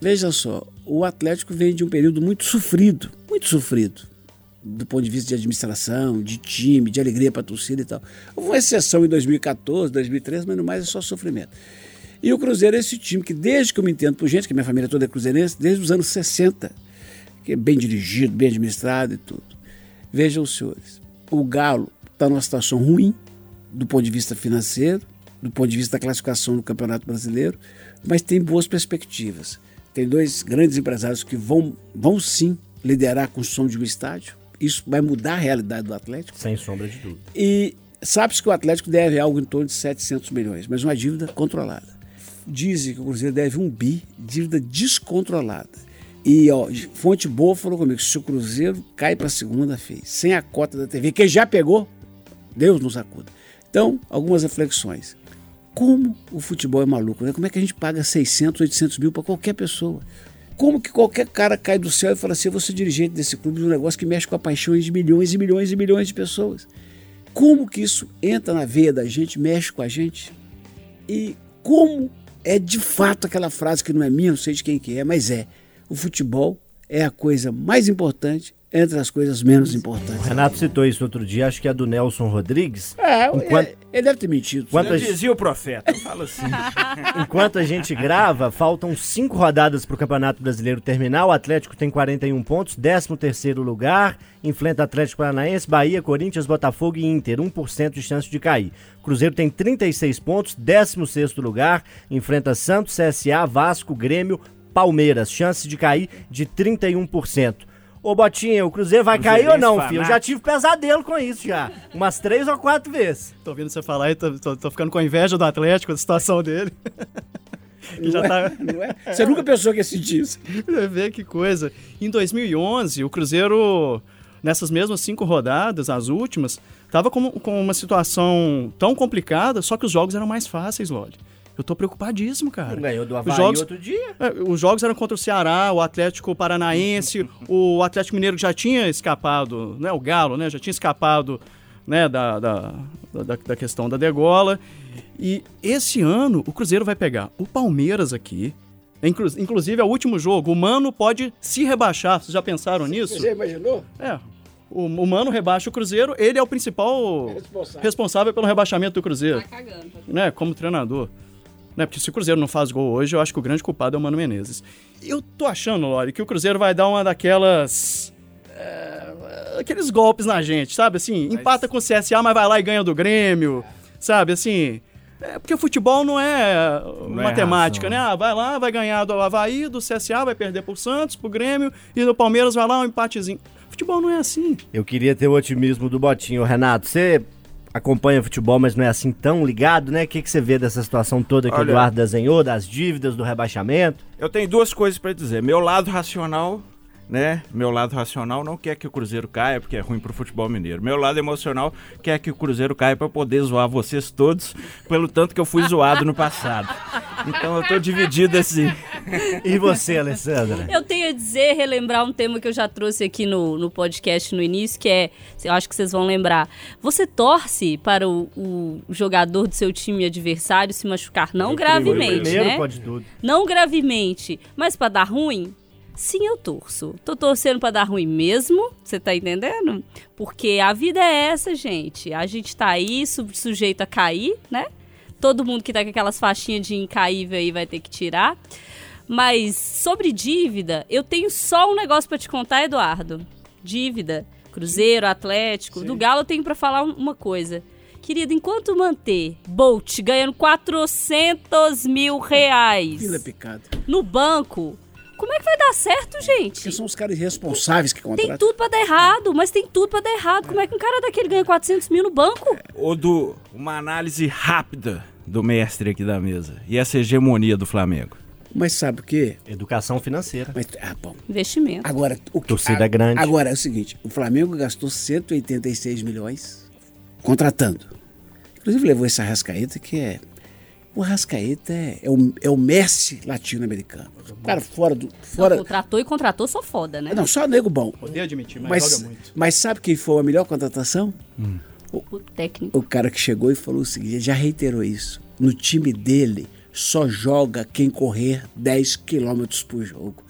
veja só, o Atlético vem de um período muito sofrido, muito sofrido, do ponto de vista de administração, de time, de alegria para a torcida e tal. Houve uma exceção em 2014, 2013, mas no mais é só sofrimento. E o Cruzeiro é esse time que, desde que eu me entendo por gente, que minha família toda é cruzeirense, desde os anos 60, que é bem dirigido, bem administrado e tudo. Vejam os senhores, o Galo está numa situação ruim, do ponto de vista financeiro, do ponto de vista da classificação no Campeonato Brasileiro, mas tem boas perspectivas. Tem dois grandes empresários que vão, vão sim liderar a construção de um estádio. Isso vai mudar a realidade do Atlético. Sem sombra de dúvida. E sabe-se que o Atlético deve algo em torno de 700 milhões, mas uma dívida controlada. Dizem que o Cruzeiro deve um bi, dívida descontrolada. E, ó, fonte boa falou comigo: se o Cruzeiro cai para segunda feira, sem a cota da TV, que já pegou, Deus nos acuda. Então, algumas reflexões. Como o futebol é maluco, né? Como é que a gente paga 600, 800 mil para qualquer pessoa? Como que qualquer cara cai do céu e fala assim: eu vou ser dirigente desse clube de um negócio que mexe com a paixão de milhões e milhões e milhões de pessoas? Como que isso entra na veia da gente, mexe com a gente? E como é de fato aquela frase que não é minha, não sei de quem que é, mas é: o futebol é a coisa mais importante entre as coisas menos O importantes. Renato citou isso outro dia, acho que é do Nelson Rodrigues. É, Enquanto- é, ele deve ter mentido. Quanto Eu a- dizia o profeta, fala assim. Enquanto a gente grava, faltam cinco rodadas para o Campeonato Brasileiro terminar. O Atlético tem 41 pontos, 13 terceiro lugar. Enfrenta Atlético Paranaense, Bahia, Corinthians, Botafogo e Inter. 1% de chance de cair. Cruzeiro tem 36 pontos, 16 sexto lugar. Enfrenta Santos, CSA, Vasco, Grêmio, Palmeiras. Chance de cair de 31%. Ô Botinha, o Cruzeiro vai cair ou não, Cruzeirense filho? Eu já fanático. tive pesadelo com isso já. Umas três ou quatro vezes. Tô ouvindo você falar e tô, tô- tô ficando com inveja do Atlético, da situação dele. Não tá... é? Não é? Você nunca pensou que ia sentir isso? Vê que coisa. Em 2011, o Cruzeiro, nessas mesmas cinco rodadas, as últimas, tava com, com uma situação tão complicada, só que os jogos eram mais fáceis, Loli. Eu tô preocupadíssimo, cara. Ganhou do Os Havaí jogos, outro dia. é, os jogos eram contra o Ceará, o Atlético Paranaense, o Atlético Mineiro que já tinha escapado, né? O Galo, né? Já tinha escapado, né? Da, da, da, da questão da degola. E esse ano o Cruzeiro vai pegar o Palmeiras aqui. Inclu- Inclusive, é o último jogo. O Mano pode se rebaixar. Vocês já pensaram nisso? Você imaginou? É. O, o Mano rebaixa o Cruzeiro. Ele é o principal Responsável. responsável pelo rebaixamento do Cruzeiro cagando. né, como treinador. Né, porque se o Cruzeiro não faz gol hoje, eu acho que o grande culpado é o Mano Menezes. Eu tô achando, Lori, que o Cruzeiro vai dar uma daquelas. é, aqueles golpes na gente, sabe? Assim, empata com o CSA, mas vai lá e ganha do Grêmio, sabe? Assim. É porque futebol não é Não é matemática, ração. né? Ah, vai lá, vai ganhar do Havaí, do CSA, vai perder pro Santos, pro Grêmio, e do Palmeiras vai lá um empatezinho. Futebol não é assim. Eu queria ter o otimismo do Botinho. Renato, você acompanha futebol, mas não é assim tão ligado, né? O que, que você vê dessa situação toda que o Olha- Eduardo desenhou, das dívidas, do rebaixamento? Eu tenho duas coisas pra dizer. Meu lado racional, né? Meu lado racional não quer que o Cruzeiro caia, porque é ruim pro futebol mineiro. Meu lado emocional quer que o Cruzeiro caia pra eu poder zoar vocês todos, pelo tanto que eu fui zoado no passado. Então eu tô dividido assim. E você, Alessandra? Eu tenho a dizer, relembrar um tema que eu já trouxe aqui no, no podcast no início, que é, eu acho que vocês vão lembrar. Você torce para o, o jogador do seu time adversário se machucar, não gravemente, Primeiro né? pode tudo. Não gravemente, mas para dar ruim? Sim, eu torço. Tô torcendo para dar ruim mesmo, você tá entendendo? Porque a vida é essa, gente. A gente tá aí su- sujeito a cair, né? Todo mundo que tá com aquelas faixinhas de incaível aí vai ter que tirar. Mas sobre dívida, eu tenho só um negócio para te contar, Eduardo. Dívida, Cruzeiro, Atlético, do Galo eu tenho para falar um- uma coisa. Querido, enquanto manter Bolt ganhando 400 mil reais Fila picada. no banco, como é que vai dar certo, gente? Porque são os caras irresponsáveis que Tem contratam. tudo pra dar errado, mas tem tudo pra dar errado. Como é que um cara daquele ganha 400 mil no banco? Ou do uma análise rápida do mestre aqui da mesa. E essa hegemonia do Flamengo. Mas sabe o quê? Educação financeira. Mas, ah, bom. Investimento. Agora, o que, Torcida a- grande. Agora é o seguinte: o Flamengo gastou 186 milhões contratando. Inclusive levou esse Arrascaeta que é. O Arrascaeta é, é, o, é o Messi latino-americano. O cara fora do. Fora, Não, contratou e contratou só foda, né? não, só nego bom. Poder admitir, mas, Mas, joga muito. mas sabe quem foi a melhor contratação? O técnico. O cara que chegou e falou o seguinte, ele já reiterou isso. No time dele só joga quem correr 10 quilômetros por jogo.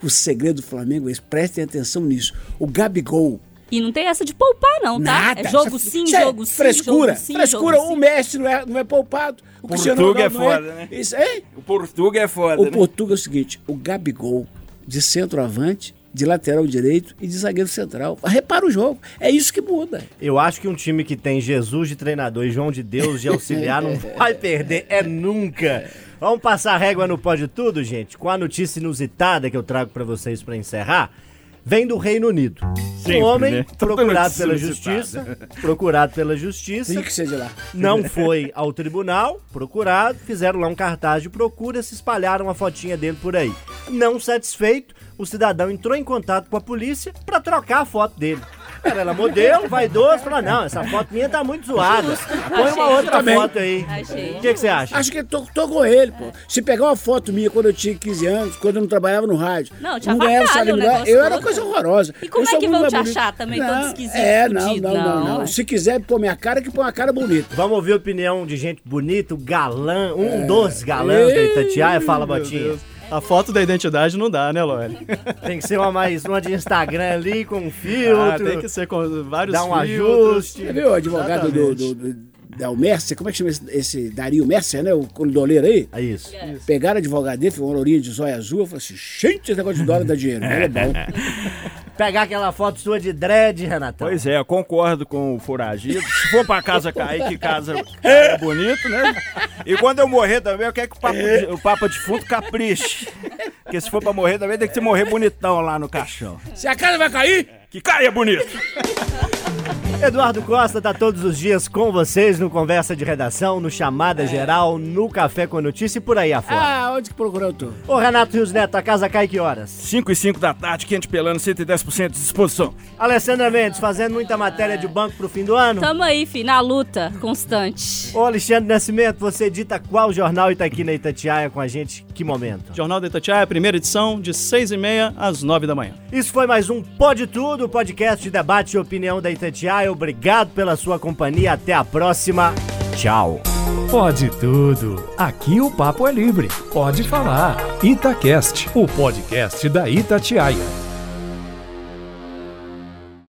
O segredo do Flamengo é esse, prestem atenção nisso. O Gabigol. E não tem essa de poupar, não, tá? Nada. É jogo sim, é jogo sim, Frescura. jogo sim, frescura. jogo o. Messi não é, não é poupado. O Cristiano Portuga é Ronaldo não foda, né? Isso, hein? O Portuga é foda, O né? Portuga é o seguinte: o Gabigol de centroavante, de lateral direito e de zagueiro central. Repara o jogo. É isso que muda. Eu acho que um time que tem Jesus de treinador e João de Deus de auxiliar não vai perder, é nunca. Vamos passar a régua no Pode Tudo, gente, com a notícia inusitada que eu trago pra vocês pra encerrar. Vem do Reino Unido. Sempre, um homem né? Procurado pela justiça, procurado pela justiça, Tem que de lá. não foi ao tribunal, procurado, fizeram lá um cartaz de procura, se espalharam a fotinha dele por aí. Não satisfeito, o cidadão entrou em contato com a polícia pra trocar a foto dele. Era ela modelo, vaidoso, falou: não, essa foto minha tá muito zoada. Põe uma Achei. outra Também. foto aí. Achei. O que que você acha? Acho que tô, tô com ele, pô. Se pegar uma foto minha quando eu tinha 15 anos, quando eu não trabalhava no rádio, Não, te ganhava avacalha salário o mínimo, negócio eu era todo. coisa horrorosa. E como Eu é sou que muito vão te mais bonito. achar também, todo Não, esquisito, É, não, fudido? não, não, Não. não. Se quiser pôr minha cara, que põe uma cara bonita. Vamos ouvir a opinião de gente bonita, galã, um dos galãs da Itatiaia. Fala, Botinha. A foto da identidade não dá, né, Lore? Tem que ser uma mais uma de Instagram ali com um filtro. Ah, tem que ser com vários Dá um filtros. ajuste. Você viu o advogado do, do, do- da o Mercer, como é que chama esse, esse Dario Mercer, né? O condoleiro aí? É isso. Pegaram o advogado dele, foi uma lourinha de zóia azul, eu falei assim, gente, esse negócio de dólar dá dinheiro, é bom. Pegar aquela foto sua de dread, Renatão. Pois é, eu concordo com o foragido. Se for pra casa cair, que casa é bonito, né? E quando eu morrer também, eu quero que o papo de, o papo de fundo capriche. Porque se for pra morrer também, tem que se morrer bonitão lá no caixão. Se a casa vai cair, Que caia bonito! Eduardo Costa tá todos os dias com vocês no Conversa de Redação, no Chamada Geral, no Café com Notícia e por aí afora. ah, onde que procurou eu tô? Ô Renato Rios Neto, a casa cai que horas? 5 e 5 da tarde, quente pelando, 110% de disposição. Alessandra Mendes, fazendo muita matéria de banco pro fim do ano? Tamo aí, fi, na luta constante. Ô Alexandre Nascimento, você edita qual jornal e tá aqui na Itatiaia com a gente? Que momento? Jornal da Itatiaia, primeira edição, de 6 e meia às 9 da manhã. Isso foi mais um Pode Tudo, podcast de debate e opinião da Itatiaia. Obrigado pela sua companhia. Até a próxima. Tchau. Pode tudo. Aqui o papo é livre. Pode falar. Itacast, o podcast da Itatiaia.